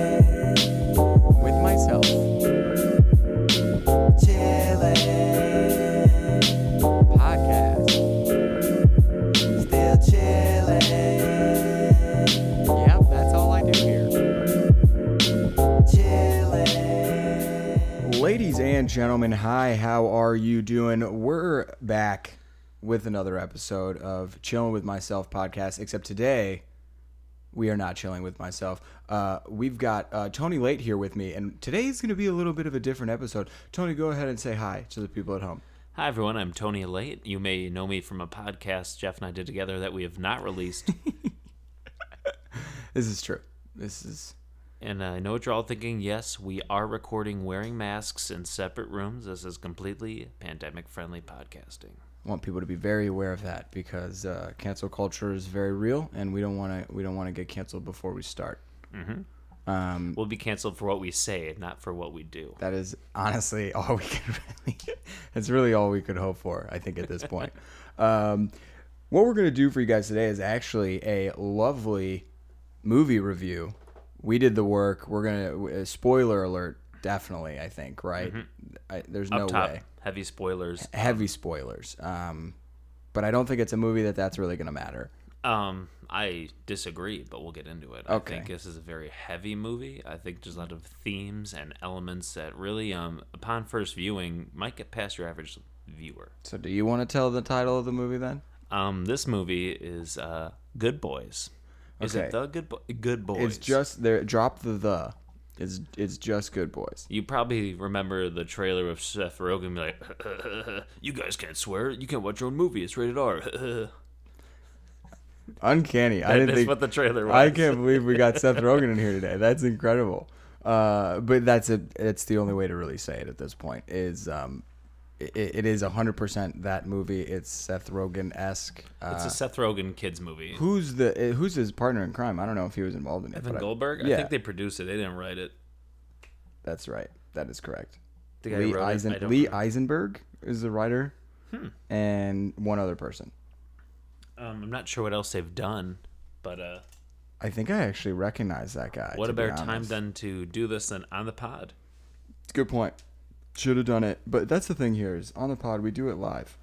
Chillin', with myself. chillin', Podcast. still chillin', Yep, that's all I do here. chillin'. Ladies and gentlemen, hi, how are you doing? We're back with another episode of Chilling with Myself podcast, except today we are not chilling with myself. Uh, we've got uh, Tony Late here with me, and today is going to be a little bit of a different episode. Tony, go ahead and say hi to the people at home. Hi everyone, I'm Tony Late. You may know me from a podcast Jeff and I did together that we have not released. This is true. This is and I know what you're all thinking. Yes, we are recording wearing masks in separate rooms. This is completely pandemic friendly podcasting. I want people to be very aware of that because uh, cancel culture is very real, and we don't want to we don't want to get canceled before we start. Mhm. Um, We'll be canceled for what we say, not for what we do. that is honestly all we can really. it's really all we could hope for. I think at this point. um, what we're gonna do for you guys today is actually a lovely movie review. We did the work. We're gonna uh, spoiler alert. Definitely, I think right. I, there's no top, way. Heavy spoilers. Heavy spoilers. Um, but I don't think it's a movie that that's really gonna matter. Um, I disagree, but we'll get into it. Okay. I think this is a very heavy movie. I think there's a lot of themes and elements that really, um, upon first viewing, might get past your average viewer. So, do you want to tell the title of the movie then? Um, this movie is uh, Good Boys. Is Okay. it the Good Bo- Good Boys? It's just there. Drop the the. It's it's just good boys. You probably remember the trailer of Seth Rogen be like, "You guys can't swear. You can't watch your own movie. It's rated R." Uncanny. I didn't is think. what the trailer was. I can't believe we got Seth Rogen in here today. That's incredible. Uh, but that's it. It's the only way to really say it at this point. Is um, it, it is hundred percent that movie. It's Seth Rogen esque. Uh, It's a Seth Rogen kids movie. who's the uh, who's his partner in crime? I don't know if he was involved in it. Evan but I- Goldberg. I think they produced it. They didn't write it. That's right. That is correct. The guy Lee, wrote Eisen, Lee. Eisenberg is the writer, Hmm. and one other person. Um, I'm not sure what else they've done, but uh, I think I actually recognize that guy. what a better time than to do this than on the pod? Good point. Should have done it, but that's the thing here is on the pod we do it live.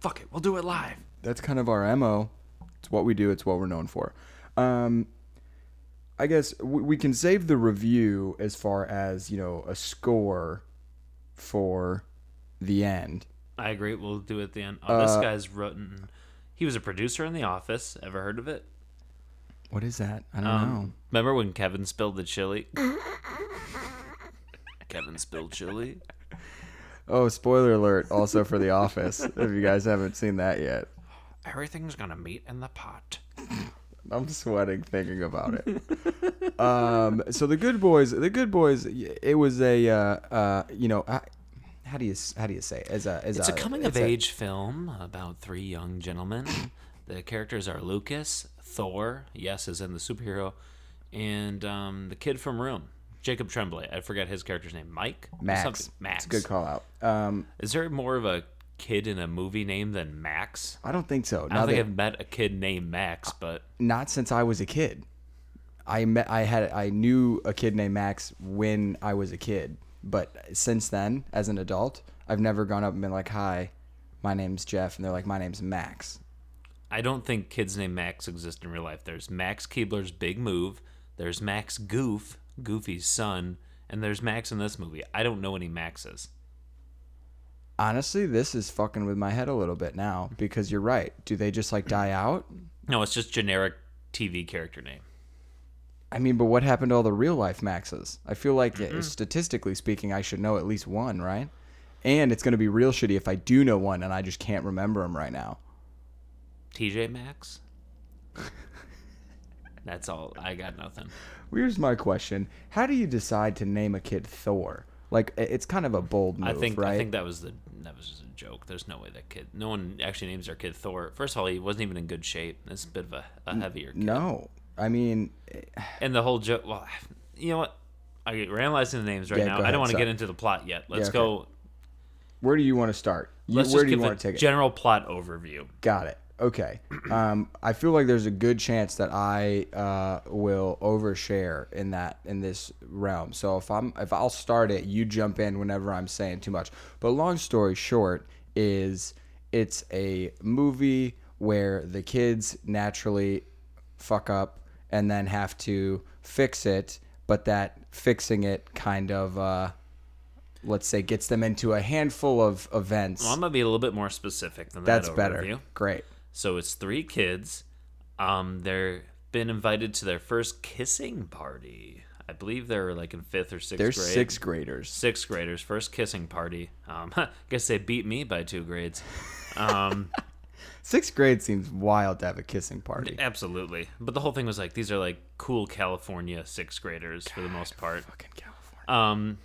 Fuck it, we'll do it live. That's kind of our mo. It's what we do. It's what we're known for. Um, I guess we, we can save the review as far as you know a score for the end. I agree. We'll do it at the end. Oh, this Uh, guy's written. He was a producer in The Office. Ever heard of it? What is that? I don't Um, know. Remember when Kevin spilled the chili? Kevin spilled chili. Oh, spoiler alert! Also for The Office, if you guys haven't seen that yet. Everything's gonna meet in the pot. I'm sweating thinking about it. um, so the Good Boys, the Good Boys, it was a, uh, uh, you know, uh, how do you how do you say it? as a as It's a coming of a- age film about three young gentlemen. the characters are Lucas, Thor, yes, is in the superhero, and um, the kid from Room, Jacob Tremblay. I forget his character's name. Mike. Max. Max. It's a good call out. Um, Is there more of a kid in a movie name than Max? I don't think so. I Now don't think that- I've met a kid named Max, but not since I was a kid. I met, I had, I knew a kid named Max when I was a kid, but since then, as an adult, I've never gone up and been like, "Hi, my name's Jeff," and they're like, "My name's Max." I don't think kids named Max exist in real life. There's Max Keebler's Big Move. There's Max Goof, Goofy's son, and there's Max in this movie. I don't know any Maxes. Honestly, this is fucking with my head a little bit now because you're right. Do they just like die out? No, it's just generic TV character name. I mean, but what happened to all the real life Maxes? I feel like uh, statistically speaking, I should know at least one, right? And it's gonna be real shitty if I do know one and I just can't remember him right now. TJ Maxx. That's all. I got nothing. Here's my question: How do you decide to name a kid Thor? Like, it's kind of a bold move, I think right? I think that was the that was just a joke. There's no way that kid. No one actually names their kid Thor. First of all, he wasn't even in good shape. It's a bit of a, a heavier kid. no, I mean, eh. And the whole joke. Well, you know what? I, we're analyzing the names right Yeah, now. I don't want to get into the plot yet. Let's okay. go. where do you want to start? You- Let's where do you want to take it? general plot overview. Got it. Okay. Um, I feel like there's a good chance that I uh, will overshare in that in this realm. So if I'm if I'll start it, you jump in whenever I'm saying too much. But long story short is it's a movie where the kids naturally fuck up and then have to fix it, but that fixing it kind of uh, let's say gets them into a handful of events. Well, I'm gonna be a little bit more specific than That's that better. Great. So it's three kids. Um, they're been invited to their first kissing party. I believe they're like in fifth or sixth They're grade. sixth graders. Sixth graders, first kissing party. Um, guess they beat me by two grades. Um, Sixth grade seems wild to have a kissing party. absolutely. But the whole thing was like these are like cool California sixth graders for the most part. Fucking California. Um,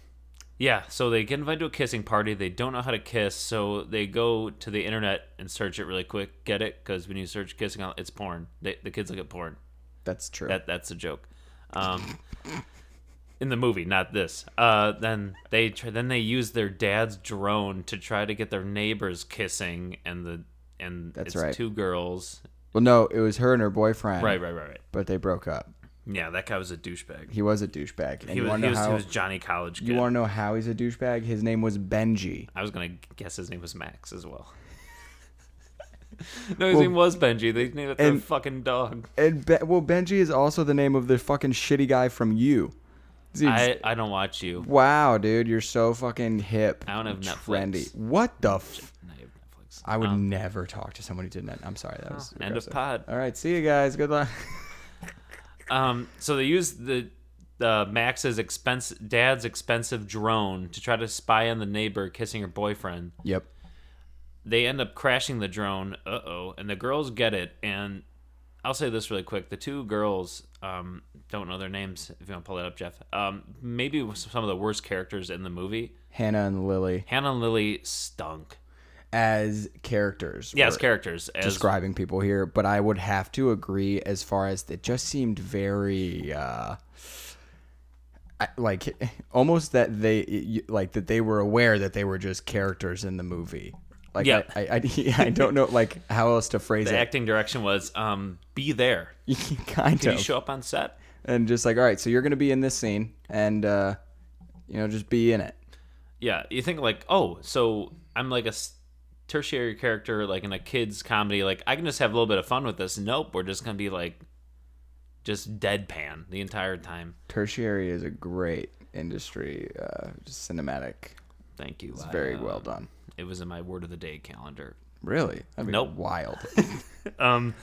yeah, so they get invited to a kissing party. They don't know how to kiss, so they go to the internet and search it really quick. Get it? Because when you search kissing, it's porn. They, the kids look at porn. That's true. That that's a joke. Um, in the movie, not this. Uh, then they try, then they use their dad's drone to try to get their neighbors kissing, and the and That's it's right. two girls. well, no, it was her and her boyfriend. Right, right, right, right. But they broke up. Yeah, that guy was a douchebag. He was a douchebag. And He you was, he was, know he was Johnny College kid. you want to know how he's a douchebag? His name was Benji. I was gonna guess his name was Max as well. no, his name was Benji. They named it the and- fucking dog. And Be- well, Benji is also the name of the fucking shitty guy from You. Dude, I, I don't watch you. wow, dude, you're so fucking hip. I don't have. Netflix. What the? F- No, you have Netflix. I would Um, never talk to someone who didn't. I'm sorry, that was end of aggressive. pod. All right, see you guys. Good luck. Um, so they use the the Max's expense dad's expensive drone to try to spy on the neighbor kissing her boyfriend. yep. They end up crashing the drone. Uh oh, and the girls get it. And I'll say this really quick: the two girls um, don't know their names. If you want to pull that up, Jeff. Um, maybe some of the worst characters in the movie. Hannah and Lily Hannah and Lily stunk. As characters. Yeah, as characters. As, describing people here, but I would have to agree as far as it just seemed very uh like almost that they like that they were aware that they were just characters in the movie. Like Yeah. I, I, I, I don't know like how else to phrase the it. The acting direction was um, be there. kind Can of. you show up on set? and just like all right, so you're going to be in this scene and uh you know just be in it. Yeah, you think like, oh, so I'm like a tertiary character, like in a kids comedy. Like I can just have a little bit of fun with this. Nope, we're just gonna be like, just deadpan the entire time. Tertiary is a great industry uh just cinematic. Thank you. It's I, very uh, well done. It was in my word of the day calendar. Really? That'd be Nope. wild. Um,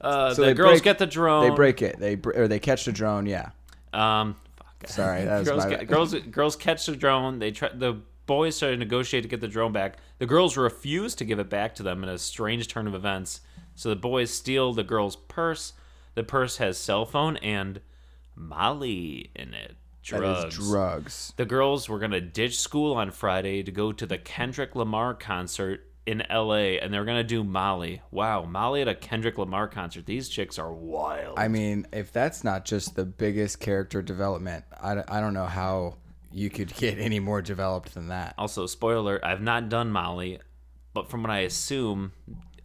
uh, So the girls break- get the drone. they break it. They br- or they catch the drone. Yeah. Um, fuck. Sorry, that was girls, my get, girls, girls catch the drone. They try. The boys try to negotiate to get the drone back. The girls refuse to give it back to them in a strange turn of events. So the boys steal the girl's purse. The purse has cell phone and Molly in it. Drugs. Drugs. The girls were gonna ditch school on Friday to go to the Kendrick Lamar concert in L.A. and they're gonna do Molly. Wow, Molly at a Kendrick Lamar concert. These chicks are wild. I mean, if that's not just the biggest character development, I, I don't know how you could get any more developed than that. Also, spoiler: I've not done Molly, but from what I assume,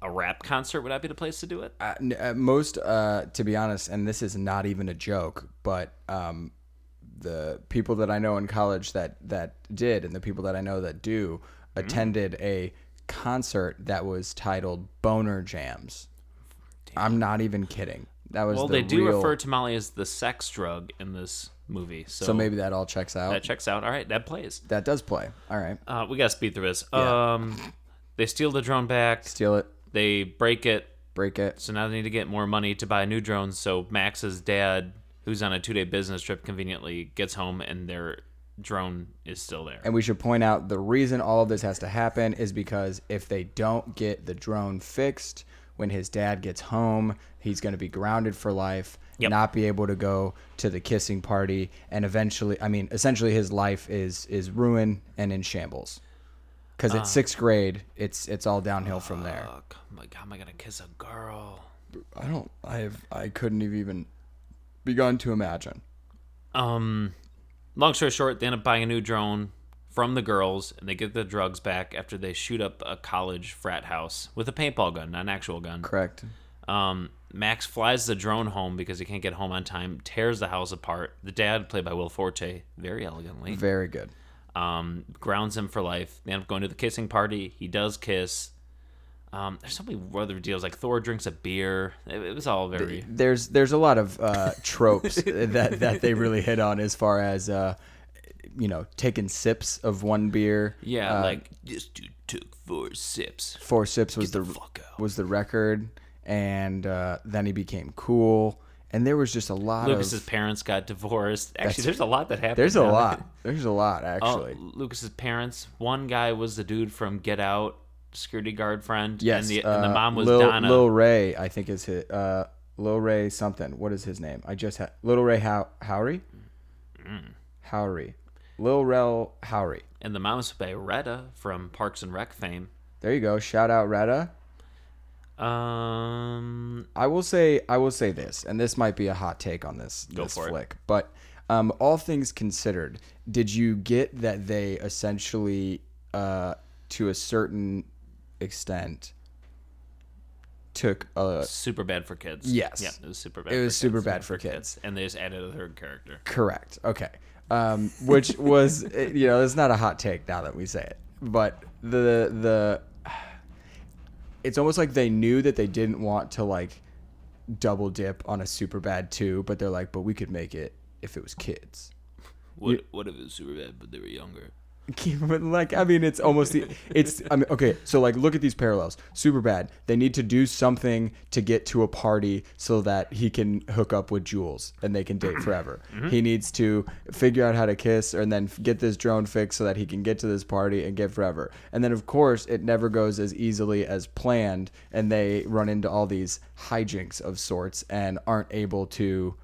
a rap concert would not be the place to do it. Uh, n- uh, most, uh, to be honest, and this is not even a joke, but um, the people that I know in college that that did, and the people that I know that do, Mm-hmm. attended a concert that was titled Boner Jams. I'm not even kidding. That was Well, the they do real- refer to Molly as the sex drug in this movie, so, So maybe that all checks out. that checks out. All right, that plays. that does play. All right, Uh, we gotta speed through this. Yeah. Um, they steal the drone back. steal it, They break it. break it. So now they need to get more money to buy new drones. So Max's dad, who's on a two-day business trip, conveniently gets home and their drone is still there. And we should point out the reason all of this has to happen is because if they don't get the drone fixed when his dad gets home, he's going to be grounded for life, Yep. not be able to go to the kissing party, and eventually, I mean, essentially, his life is is ruin and in shambles. Because Ah. it's sixth grade, it's it's all downhill from there. Fuck, my god, am I gonna kiss a girl? I don't, I have, I couldn't have even begun to imagine. Um, long story short, they end up buying a new drone from the girls, and they get the drugs back after they shoot up a college frat house with a paintball gun, not an actual gun. Correct. Um, Max flies the drone home because he can't get home on time, tears the house apart. The dad, played by Will Forte, very elegantly, Very good. um, grounds him for life. They end up going to the kissing party. He does kiss. Um, there's so many other deals, like Thor drinks a beer. It, it was all very. There's there's a lot of uh, tropes that that they really hit on as far as uh, you know taking sips of one beer. Yeah, Uh, like this dude took four sips. four sips was the, the fuck out. was the record, and uh, then he became cool. And there was just a lot of Lucas's of parents got divorced. Actually, there's a lot that happened. there's a now. lot. There's a lot Oh, actually. Lucas's parents. One guy was the dude from Get Out, security guard friend. Yes, and the, and the uh, mom was Lil, Donna. Lil Ray, I think is his. Uh, Lil Ray something. What is his name? I just had Little Ray How Howery. Mm. Howery. Lil Rel Howery. and the mom was by Retta from Parks and Rec fame. There you go. Shout out Retta. Um, I will say I will say this, and this might be a hot take on this Go this for it. flick, but um, all things considered, did you get that they essentially, uh, to a certain extent, took a super bad for kids. Yes. Yeah, it was super bad. It for was super kids, bad for kids. and they just added a third character. correct? Okay, um, which was you know it's not a hot take now that we say it, but the the it's almost like they knew that they didn't want to like double dip on a super bad two, but they're like, but we could make it if it was kids. What What if it was super bad, but they were younger? But like I mean, it's almost the it's I mean okay. So like, look at these parallels. Super bad. They need to do something to get to a party so that he can hook up with Jules and they can date forever. Mm-hmm. He needs to figure out how to kiss and then get this drone fixed so that he can get to this party and get forever. And then of course, it never goes as easily as planned, and they run into all these hijinks of sorts and aren't able to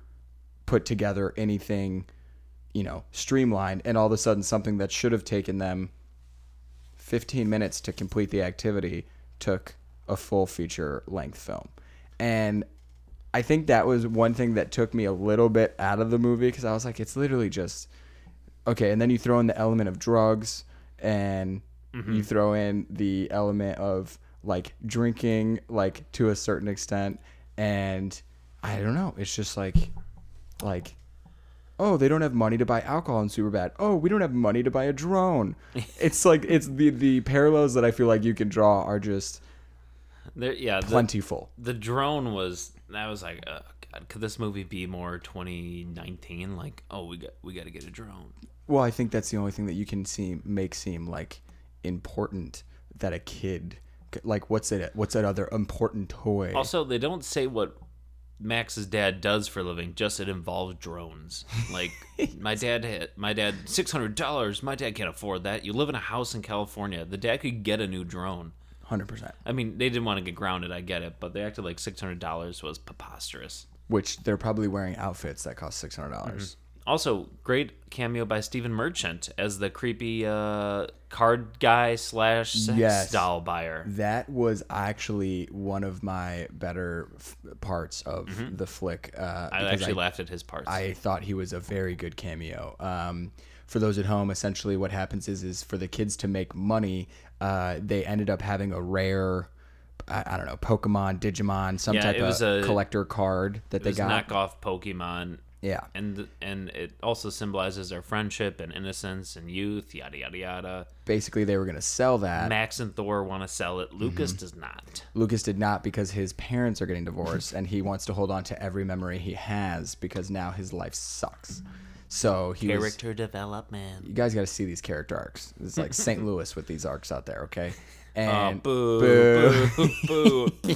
put together anything you know, streamlined, and all of a sudden something that should have taken them 15 minutes to complete the activity took a full feature length film. And I think that was one thing that took me a little bit out of the movie because I was like, it's literally just okay. And then you throw in the element of drugs and mm-hmm. you throw in the element of like drinking, like to a certain extent. And I don't know. It's just like, like, oh, they don't have money to buy alcohol in Superbad. Oh, we don't have money to buy a drone. it's like it's the the parallels that I feel like you can draw are just There, yeah, the, plentiful. the drone was. that was like, oh, God, could this movie be more 2019? Like, oh, we got we got to get a drone. Well, I think that's the only thing that you can see make seem like important that a kid like what's it what's that other important toy? Also, they don't say what Max's dad does for a living. Just it involves drones. Like my dad had my dad six hundred dollars. My dad can't afford that. You live in a house in California. The dad could get a new drone. Hundred percent. I mean, they didn't want to get grounded. I get it, but they acted like six hundred dollars was preposterous. Which they're probably wearing outfits that cost six hundred dollars. Mm-hmm. Also, great cameo by Stephen Merchant as the creepy uh, card guy slash sex Yes. doll buyer. That was actually one of my better f- parts of the flick. Uh, Mm-hmm. I actually laughed at his parts. I thought he was a very good cameo. Um, for those at home, essentially what happens is is for the kids to make money, uh, they ended up having a rare, I, I don't know, Pokemon, Digimon, some Yeah, type of a- collector card that it they got. knockoff Pokemon. Yeah, and and it also symbolizes their friendship and innocence and youth, yada yada yada. basically they were gonna sell that. Max and Thor want to sell it. Lucas Mm-hmm. does not. Lucas did not because his parents are getting divorced and he wants to hold on to every memory he has because now his life sucks. So he was, Character development. you guys got to see these character arcs. It's like St. Louis with these arcs out there, okay? Uh, and boo, boo. boo, boo.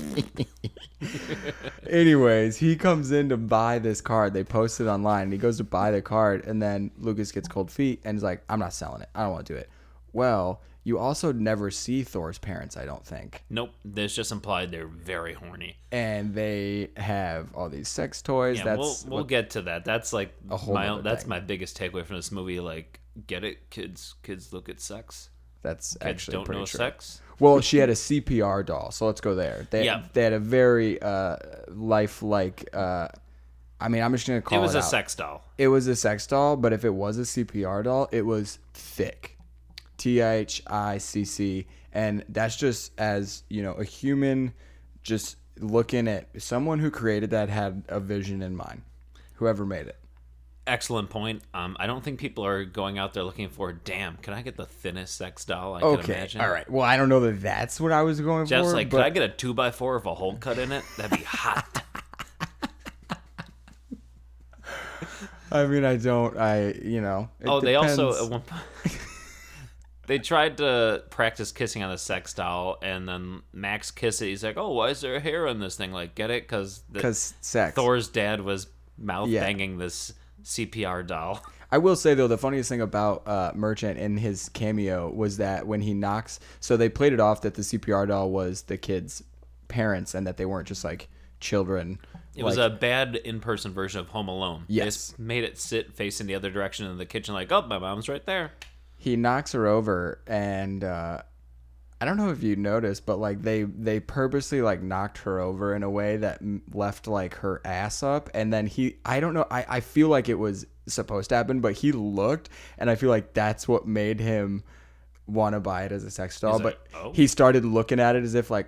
Anyways, he comes in to buy this card. They post it online. And he goes to buy the card, and then Lucas gets cold feet and is like, "I'm not selling it. I don't want to do it." Well, you also never see Thor's parents, I don't think, nope. This just implied they're very horny. and they have all these sex toys. Yeah, that's we'll we'll get to that. That's like A whole my own, that's my biggest takeaway from this movie. Like, get it, kids. Kids look at sex. That's Kids actually don't pretty know true. sex. Well, she had a CPR doll, so let's go there. They Yeah. they had a very uh, lifelike. Uh, I mean, I'm just gonna call It it. was a out. sex doll. It was a sex doll, but if it was a CPR doll, it was thick. T H I C C, and that's just as you know a human, just looking at someone who created that had a vision in mind, whoever made it. Excellent point. Um, I don't think people are going out there looking for. Damn, can I get the thinnest sex doll I can Okay, imagine? all right. Well, I don't know that that's what I was going Jeff's for. like, but could I get a two by four with a hole cut in it? That'd be hot. I mean, I don't. I you know. it oh, they also at one point they tried to practice kissing on a sex doll, and then Max kissed it. He's like, "Oh, why is there hair on this thing? Like, get it? Because because sex. Thor's dad was mouth Yeah. banging this CPR doll." I will say though, the funniest thing about uh, Merchant in his cameo was that when he knocks, so they played it off that the CPR doll was the kid's parents and that they weren't just like children. It was a bad in-person version of Home Alone. They Yes. just made it sit facing the other direction in the kitchen, like, "Oh, my mom's right there." he knocks her over and uh I don't know if you noticed, but like they they purposely like knocked her over in a way that m- left like her ass up, and then he I don't know I I feel like it was supposed to happen, but he looked, and I feel like that's what made him want to buy it as a sex doll. He's but like, "Oh." he started looking at it as if like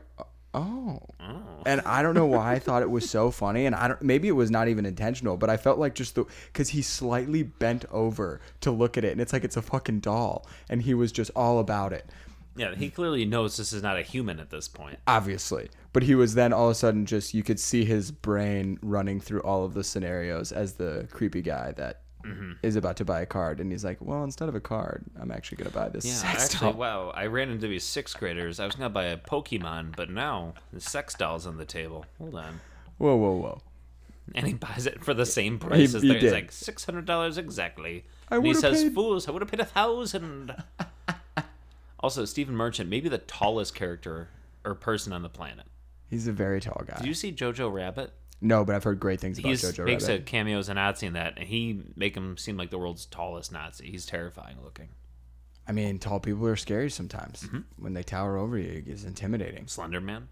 oh. oh. And I don't know why I thought it was so funny, and I don't. Maybe it was not even intentional, but I felt like just the because he slightly bent over to look at it, and it's like it's a fucking doll, and he was just all about it, Yeah, he clearly knows this is not a human at this point. obviously. But he was then all of a sudden just you could see his brain running through all of the scenarios as the creepy guy that mm-hmm. is about to buy a card, and he's like, "Well, instead of a card, I'm actually gonna buy this Yeah, sex actually, doll." wow. I ran into these sixth graders. I was gonna buy a Pokemon, but now the sex doll's on the table. Hold on. Whoa, whoa, whoa! And he buys it for the same price He- as he theirs. He's like six hundred dollars exactly. I and he says, paid- "Fools, I would have paid a thousand. also, Stephen Merchant, maybe the tallest character or person on the planet. He's a very tall guy. Did you see Jojo Rabbit? no, but I've heard great things about He Jojo makes Rabbit. a cameo as a Nazi in that, and he make him seem like the world's tallest Nazi. He's terrifying looking. I mean, tall people are scary sometimes. Mm-hmm. When they tower over you, it's intimidating. Slender Man.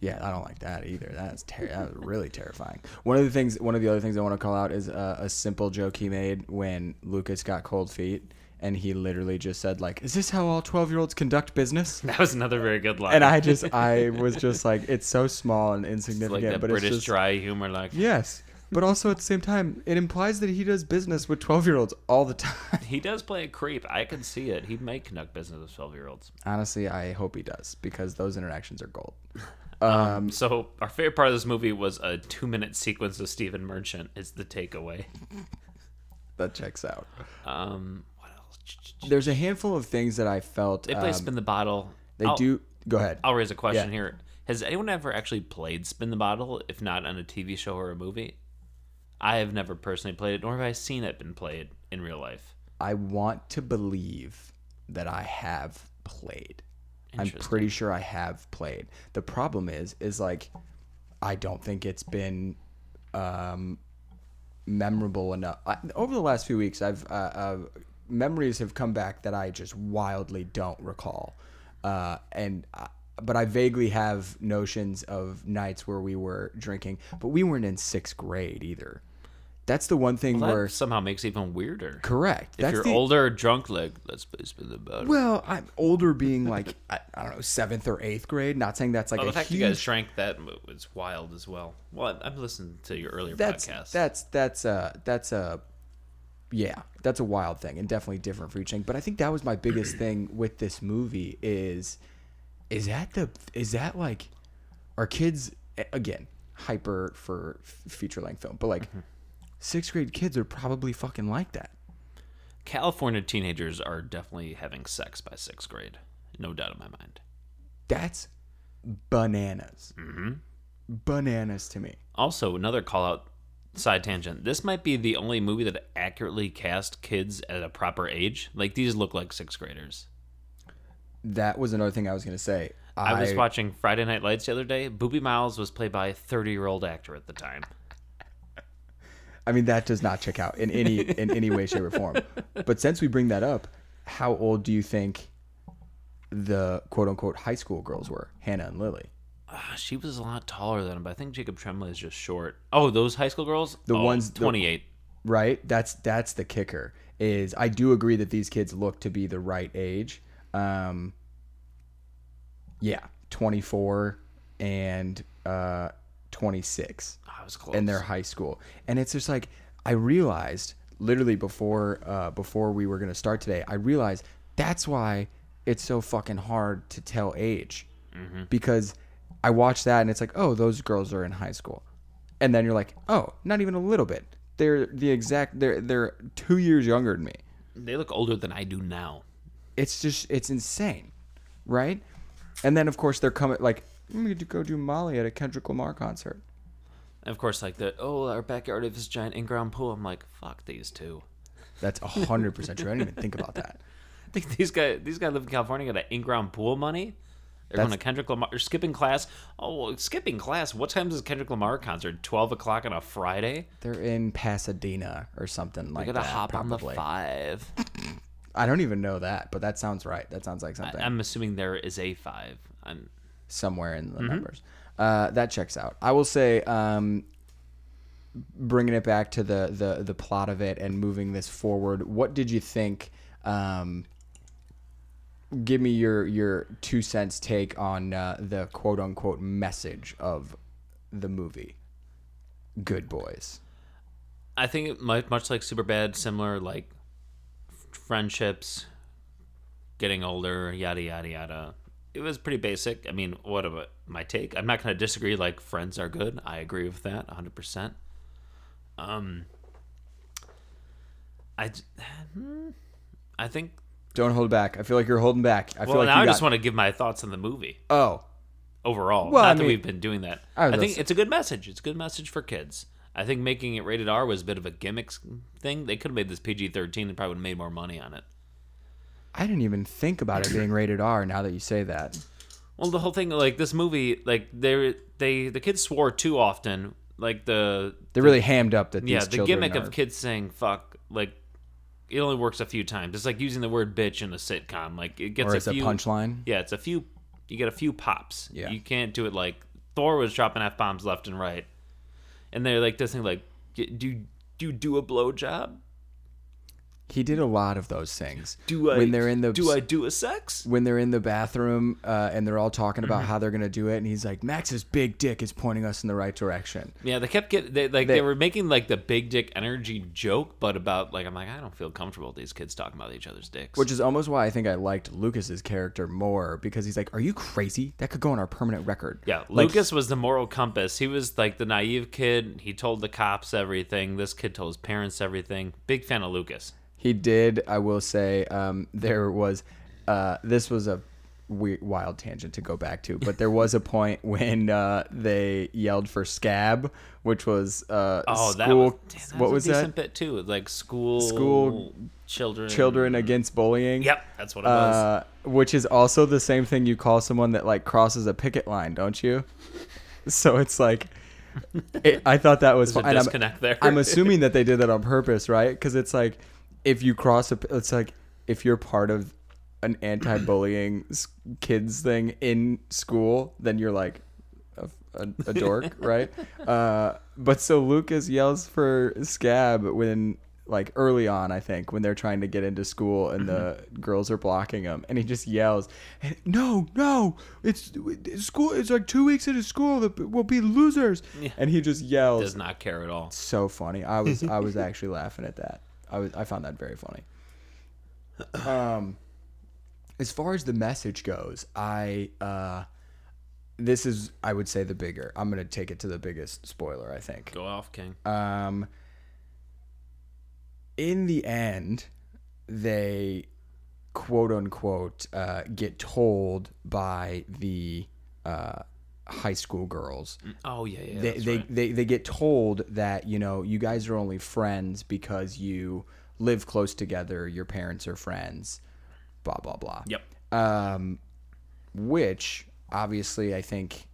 Yeah, I don't like that either. That's ter- that really terrifying. One of the things, one of the other things I want to call out is uh, a simple joke he made when Lucas got cold feet, and he literally just said like, "Is this how all twelve year olds conduct business?" That was another very good line. And I just, I was just like, it's so small and It's insignificant, like but British it's just dry humor, like yes. But also at the same time, it implies that he does business with twelve year olds all the time. he does play a creep. I can see it. He may conduct business with twelve year olds. Honestly, I hope he does because those interactions are gold. Um, so our favorite part of this movie was a two minute sequence of Stephen Merchant. Is the takeaway. That checks out. Um? There's a handful of things that I felt They play um, Spin the Bottle. They I'll- do. Go ahead. I'll raise a question Yeah. here. Has anyone ever actually played Spin the Bottle, if not on a TV show or a movie? I have never personally played it, nor have I seen it been played in real life. I want to believe that I have played. I'm pretty sure I have played. The problem is, is like, I don't think it's been um, memorable enough. I, over the last few weeks, I've uh, uh, memories have come back that I just wildly don't recall, uh, and. I, but I vaguely have notions of nights where we were drinking, but we weren't in sixth grade either. That's the one thing Well, where somehow makes it even weirder. correct. If That's you're the- older or drunk, like let's play Spin the Bottle. Well, I'm older, being like I, I don't know seventh or eighth grade. Not saying that's like Oh, a the fact huge. you guys drank that was wild as well. Well, I've listened to your earlier that's podcast. that's that's a that's a yeah that's a wild thing and definitely different for each thing. But I think that was my biggest thing with this movie is is that the is that like our kids again hyper for f- feature length film, but like Mm-hmm. sixth grade kids are probably fucking like that. California teenagers are definitely having sex by sixth grade. No doubt in my mind. That's bananas. Mm-hmm. Bananas to me. Also, another call out side tangent. This might be the only movie that accurately cast kids at a proper age. Like these look like sixth graders. That was another thing I was gonna say. I, was watching Friday Night Lights the other day. Boobie Miles was played by a 30 year old actor at the time. I mean, that does not check out in any in any way, shape, or form. But since we bring that up, how old do you think the quote unquote high school girls were? Hannah and Lily. Ah, she was a lot taller than him, but I think Jacob Tremblay is just short. Oh, those high school girls? The Oh, ones- the- 28. Right? That's that's the kicker. Is I do agree that these kids look to be the right age. um, yeah, 24 and uh, 26 I was close. in their high school, and it's just like I realized literally before uh, before we were gonna start today, I realized that's why it's so fucking hard to tell age because I watched that and it's like, oh, those girls are in high school, and then you're like, oh, not even a little bit. They're the exact. They're they're two years younger than me. They look older than I do now. It's just it's insane, right? And then of course they're coming like I'm gonna go do Molly at a Kendrick Lamar concert. And of course, like the oh, our backyard is this giant in-ground pool. I'm like, fuck these two. That's hundred percent true. I didn't even think about that. I think these guys, these guys live in California, got an in-ground pool money. They're going to Kendrick Lamar. They're skipping class. Oh, skipping class. What time is Kendrick Lamar concert? Twelve o'clock on a Friday. They're in Pasadena or something I like gotta that. hop on the five. I don't even know that, but that sounds right. That sounds like something I'm assuming there is a five. I'm, somewhere in Mm-hmm. the numbers. Uh, that checks out. I will say, um, bringing it back to the, the the plot of it and moving this forward. What did you think? Um, give me your your two cents take on uh, the quote unquote message of the movie. Good boys. I think might, much like Superbad, similar like friendships, getting older, yada yada yada. It was pretty basic. I mean, what about my take? I'm not going to disagree. Like friends are good. I agree with that 100. percent Um, I, hmm, I think. Don't hold back. I feel like you're holding back. I feel Well, like now you I just want to give my thoughts on the movie Oh, overall. Well, not I that mean- we've been doing that. I I, was think it's a good message. It's a good message for kids. I think making it rated R was a bit of a gimmick thing. They could have made this PG thirteen and probably would have made more money on it. I didn't even think about it being rated R. Now that you say that, Well, the whole thing, like this movie, like they they the kids swore too often. Like the they really hammed up that these yeah the children gimmick are, of kids saying fuck like it only works a few times. It's like using the word bitch in a sitcom. Like it gets or a it's a few punchline. Yeah, it's a few. You get a few pops. Yeah. You can't do it like Thor was dropping f bombs left and right, and they're like this thing like, do do you do a blowjob? He did a lot of those things. Do I when they're in the do I do a sex? when they're in the bathroom uh, and they're all talking about Mm-hmm. how they're gonna do it, and he's like, Max's big dick is pointing us in the right direction. Yeah, they kept getting they like They- they, were making like the big dick energy joke, but about like I'm like I don't feel comfortable with these kids talking about each other's dicks. Which is almost why I think I liked Lucas's character more because he's like, "Are you crazy? That could go on our permanent record." yeah, Like, Lucas was the moral compass. He was like the naive kid. He told the cops everything. This kid told his parents everything. Big fan of Lucas. He did. I will say um, there was. Uh, this was a weird, wild tangent to go back to, but there was a point when uh, they yelled for scab, which was uh, Oh, that school. was, damn, that what was was a decent that? bit too. Like school, School children, Children against bullying. Yep, that's what it was. Uh, which is also the same thing you call someone that like crosses a picket line, don't you? So it's like, it, I thought that was There's a fun. I'm- disconnect there. I'm assuming that they did that on purpose, right? Because it's like if you cross a, it's like if you're part of an anti-bullying kids thing in school, then you're like a, a, a dork, right? Uh, but so Lucas yells for scab when like early on, I think, when they're trying to get into school and the girls are blocking him, and he just yells, "No, no! It's, it's school. It's like two weeks into school. that We'll be losers." Yeah. And he just yells, Does not care at all. so funny. I was I was actually laughing at that. I was I found that very funny. Um, as far as the message goes, I uh, this is I would say the bigger. I'm gonna take it to the biggest spoiler. I think. Go off, King. Um, in the end, they quote unquote uh, get told by the uh, high school girls Oh yeah, yeah. they they, right. they they get told that you know you guys are only friends because you live close together your parents are friends blah blah blah Yep. um which obviously i think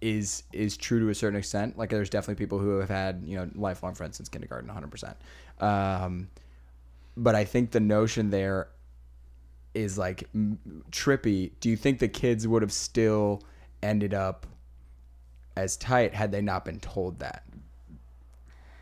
is is true to a certain extent like there's definitely people who have had you know lifelong friends since kindergarten 100% um but i think the notion there is like trippy do you think the kids would have still ended up as tight had they not been told that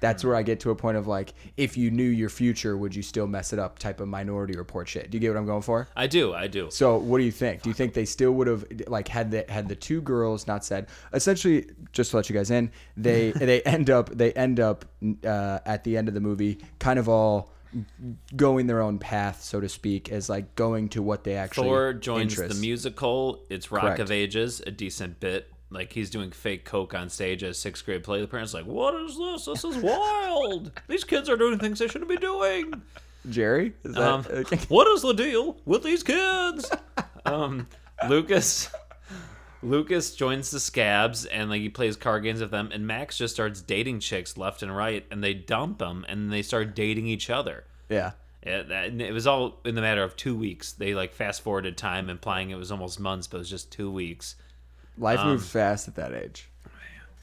That's where I get to a point of like, if you knew your future, would you still mess it up? Type of Minority Report shit. Do you get what I'm going for? I do, I do. So, what do you think? Do you think they still would have like had the had the two girls not said? Essentially, just to let you guys in, they they end up they end up uh, at the end of the movie, kind of all going their own path, so to speak, as like going to what they actually Thor joins interest. the musical. It's Rock Correct. of Ages, a decent bit. Like he's doing fake coke on stage as sixth grade play. The parents like, "What is this? This is wild. These kids are doing things they shouldn't be doing." Jerry. Is that, Um, okay. what is the deal with these kids? um, Lucas, Lucas joins the Scabs and like he plays card games with them, and Max just starts dating chicks left and right, and they dump them, and they start dating each other. Yeah. It, it was all in the matter of two weeks. They like fast forwarded time, implying it was almost months, but it was just two weeks. Life Um, moves fast at that age.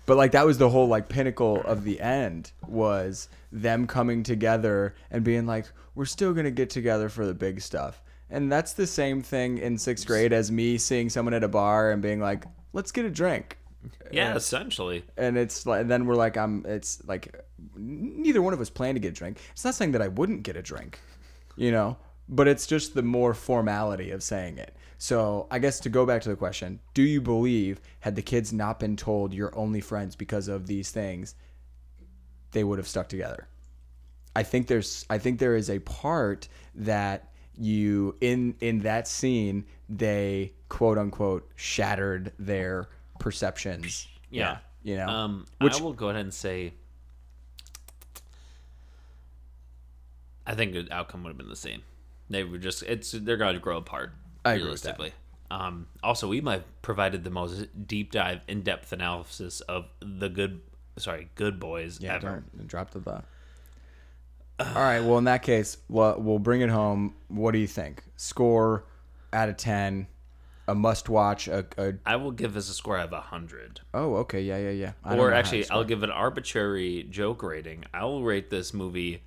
But like that was the whole like pinnacle of the end was them coming together and being like, we're still gonna get together for the big stuff. And that's the same thing in sixth grade as me seeing someone at a bar and being like, let's get a drink. Yeah, essentially. And it's like, and then we're like, I'm. It's like, neither one of us planned to get a drink. It's not saying that I wouldn't get a drink, you know, but it's just the more formality of saying it. So I guess to go back to the question, do you believe had the kids not been told you're only friends because of these things, they would have stuck together? I think there's I think there is a part that you in in that scene they quote unquote shattered their perceptions. Yeah. you know. Um, Which- I will go ahead and say, I think the outcome would have been the same. They were just it's they're going to grow apart. I agree with that. realistically. Um, also, we might have provided the most deep dive, in depth analysis of the good, sorry, good boys Yeah, ever. don't drop the thought. All right. Well, in that case, we'll, we'll bring it home. What do you think? Score out of ten, a must-watch. A, a I will give this a score of hundred. oh, okay, yeah, yeah, yeah. I Or actually. I'll give an arbitrary joke rating. I will rate this movie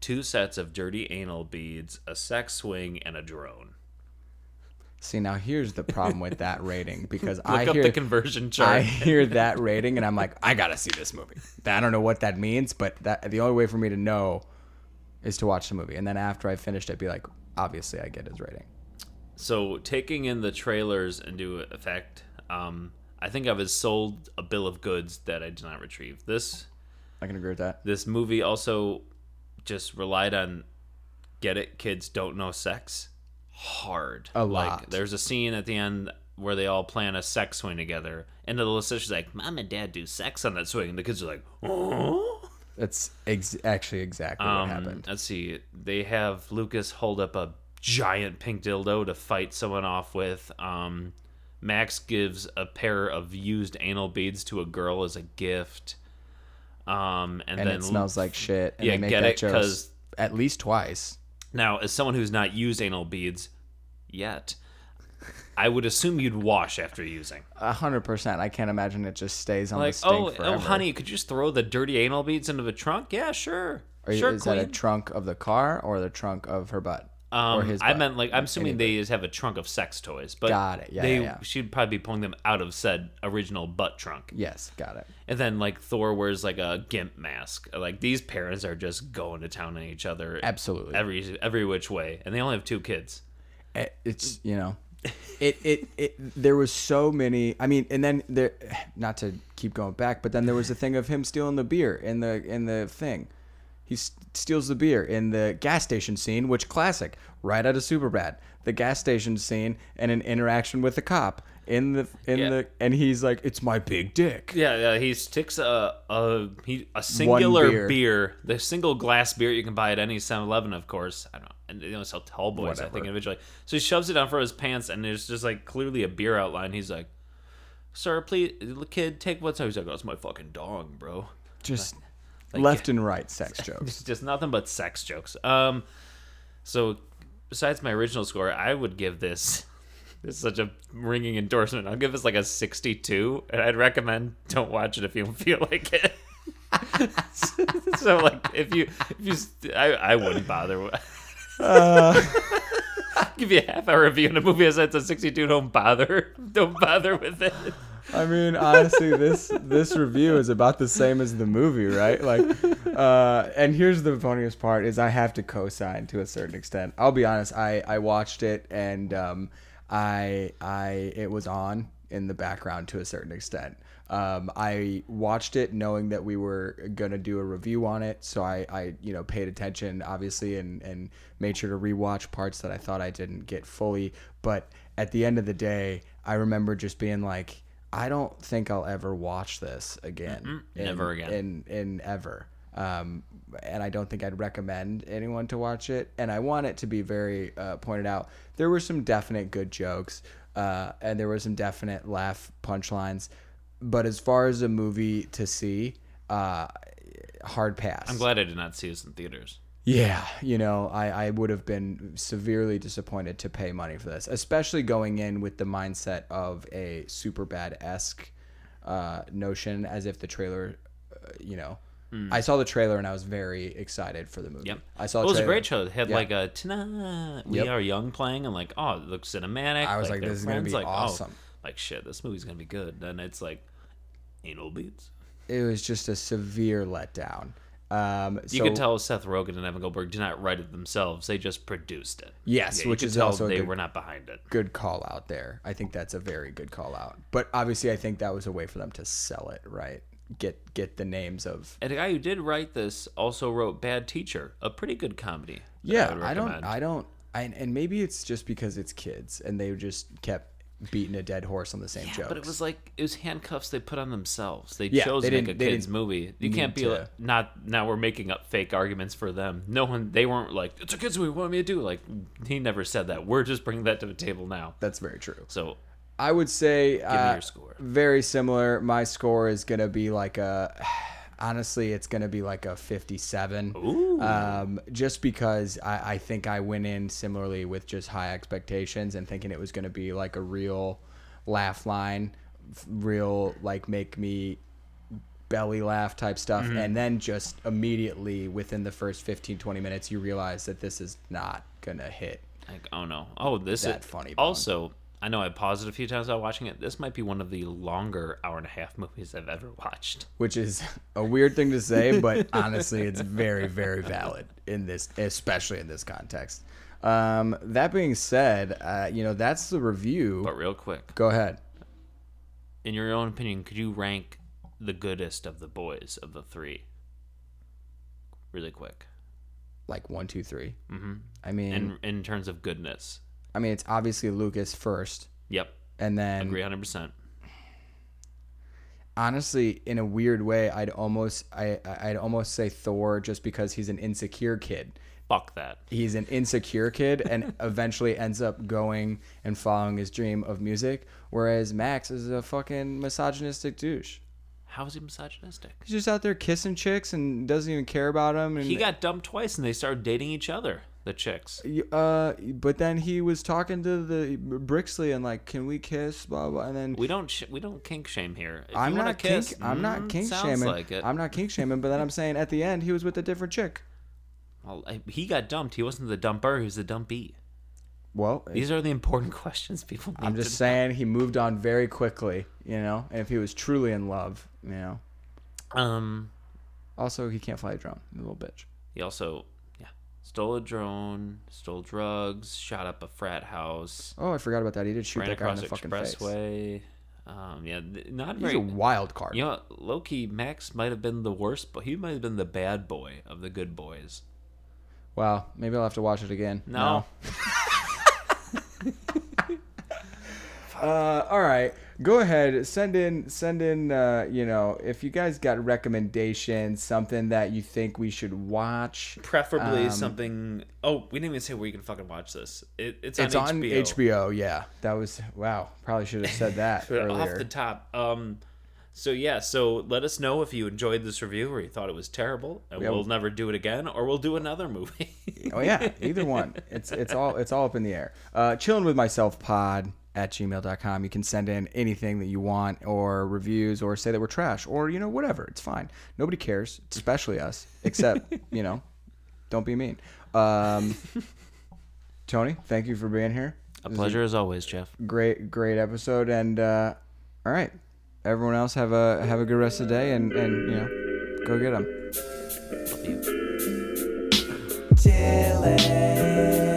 two sets of dirty anal beads, a sex swing, and a drone. See. Now here's the problem with that rating because I up hear the conversion chart. I hear that rating and I'm like, I gotta see this movie. I don't know what that means, but that the only way for me to know is to watch the movie, and then after I finished, I'd be like, obviously, I get his rating. So taking in the trailers into effect, um, I think I was sold a bill of goods that I did not retrieve. This I can agree with that. this movie also just relied on get it kids don't know sex hard A like lot. there's a scene at the end where they all plan a sex swing together and the little sister's like mom and dad do sex on that swing and the kids are like oh That's ex- actually exactly what um, happened. let's see they have lucas hold up a giant pink dildo to fight someone off with um, max gives a pair of used anal beads to a girl as a gift um, and, and then it smells like shit. And Yeah, they make get that it? joke 'Cause- at least twice. Now, as someone who's not used anal beads yet, I would assume you'd wash after using. A hundred percent. I can't imagine it just stays on Like, the stink oh, oh forever. oh, honey, could you just throw the dirty anal beads into the trunk? Yeah, sure. You- sure, is queen. that a trunk of the car or the trunk of her butt? Um, or his I butt? meant like I'm assuming they just have a trunk of sex toys, but Got it. Yeah, they yeah, yeah. she'd probably be pulling them out of said original butt trunk. Yes, got it. And then like Thor wears like a gimp mask. Like these parents are just going to town on each other Absolutely. every every which way, and they only have two kids. It- it's you know, it, it it there was so many. I mean, and then there, not to keep going back, but then there was the thing of him stealing the beer in the in the thing. He steals the beer in the gas station scene, which classic, right out of Superbad. The gas station scene and an interaction with the cop in the in Yeah. the and he's like, "It's my big dick." Yeah, yeah. He sticks a a he, a singular beer. beer. the single glass beer you can buy at any 7-Eleven, of course. I don't know, and they don't sell tall boys. I think individually. So he shoves it down for his pants, and there's just like clearly a beer outline. He's like, "Sir, please, kid, take what's." He's like, "Oh, it's my fucking dong, bro." Just left and right sex jokes. It's just nothing but sex jokes. Um, so besides my original score, I would give this. This is such a ringing endorsement. I'll give this like a 62, and I'd recommend don't watch it if you don't feel like it. so like if you if you st- I, I wouldn't bother. Uh. I'll give you a half hour review on a movie that says it's a 62. Don't bother. Don't bother with it. I mean, honestly, this this review is about the same as the movie, right? Like, uh, and here's the funniest part: is I have to co-sign to a certain extent. I'll be honest. I I watched it and um, I I it was on in the background to a certain extent. Um, I watched it knowing that we were gonna do a review on it, so I, I you know paid attention obviously and and made sure to rewatch parts that I thought I didn't get fully. But at the end of the day, I remember just being like, I don't think I'll ever watch this again, in- never again. in in ever. Um, and I don't think I'd recommend anyone to watch it. And I want it to be very uh, pointed out. There were some definite good jokes, uh, and there were some definite laugh punchlines. But as far as a movie to see, uh, hard pass. I'm glad I did not see this in theaters. Yeah, you know, I, I would have been severely disappointed to pay money for this, especially going in with the mindset of a Superbad esque uh, notion, as if the trailer, uh, you know, I saw the trailer and I was very excited for the movie. Yep. I saw. Well, it was a great show. It had Yeah. like a tonight we Yep. are young playing and like oh it looks cinematic. I was like, their this is gonna be like, oh, awesome. like shit, this movie's gonna be good. Then it's like anal beats. It was just a severe letdown. Um, You so, can tell Seth Rogen and Evan Goldberg did not write it themselves. They just produced it. Yes, Yeah, which is tell also they good- were not behind it. good call out there. I think that's a very good call out. But obviously, I think that was a way for them to sell it, right? Get get the names of And the guy who did write this also wrote Bad Teacher, a pretty good comedy. Yeah, would I, don't. I don't. I, and maybe it's just because it's kids and they just kept beating a dead horse on the same Yeah, jokes. but it was like it was handcuffs they put on themselves. They Yeah, chose they to make a kids movie. You can't be need like, not now. We're making up fake arguments for them. No one. They weren't like it's a kids movie. What want me to do? Like he never said that. We're just bringing that to the table now. That's very true. So I would say me uh, your score. very similar. My score is gonna be like a. Honestly, it's gonna be like a fifty-seven. Ooh. Um, just because I, I think I went in similarly with just high expectations and thinking it was gonna be like a real laugh line, real like make me belly laugh type stuff Mm-hmm. and then just immediately within the first 15 20 minutes you realize that this is not gonna hit like oh no. Oh this That is funny bone. Also, I know I paused it a few times while watching it. This might be one of the longer hour and a half movies I've ever watched. which is a weird thing to say, but honestly, it's very, very valid in this, especially in this context. Um, that being said, uh, you know that's the review. But real quick, Go ahead. in your own opinion, could you rank the goodest of the boys of the three? Really quick. Like one, two, three. Mm-hmm. I mean, In in terms of goodness. I mean, it's obviously Lucas first, Yep. and then Agree 100%. honestly, in a weird way, I'd almost, I, I'd almost say Thor just because he's an insecure kid. Fuck that. he's an insecure kid and eventually ends up going and following his dream of music whereas max is a fucking misogynistic douche How is he misogynistic? he's just out there kissing chicks and doesn't even care about them and He got dumped twice and they started dating each other, the chicks. uh but then he was talking to the Brixlee and like can we kiss blah blah and then We don't sh- we don't kink shame here. If i'm not kiss, kink i'm not mm, kink shaming like it. i'm not kink shaming but then i'm saying at the end he was with a different chick Well, he got dumped. He wasn't the dumper. He was the dumpee. well These are the important questions people need i'm to just saying he moved on very quickly you know and if he was truly in love you know Um, Also, he can't fly a drone. Little bitch. he also, stole a drone, stole drugs, shot up a frat house, Oh, I forgot about that. He did shoot that guy in the fucking face. expressway. Um, yeah, th- not He's very. a wild card. You know, low key, Max might have been the worst, but he might have been the bad boy of the good boys. Wow. Maybe I'll have to watch it again. No. Uh, all right. Go ahead. Send in. Send in. Uh, you know, if you guys got recommendations, something that you think we should watch. Preferably Um, something. Oh, we didn't even say where you can fucking watch this. It, it's on It's on HBO. HBO. Yeah, that was wow. Probably should have said that earlier. off the top. Um, so yeah, so let us know if you enjoyed this review or you thought it was terrible, and Yeah. we'll never do it again, or we'll do another movie. Oh yeah, either one. It's it's all it's all up in the air. Uh, chilling with myself pod at gmail.com. You can send in anything that you want or reviews or say that we're trash or you know whatever. It's fine. Nobody cares, especially us. Except you know, don't be mean. Um, Tony, thank you for being here. A pleasure as always, Jeff. Great great episode and uh, all right, everyone else have a have a good rest of the day and and you know go get them. Love you. Chillin'.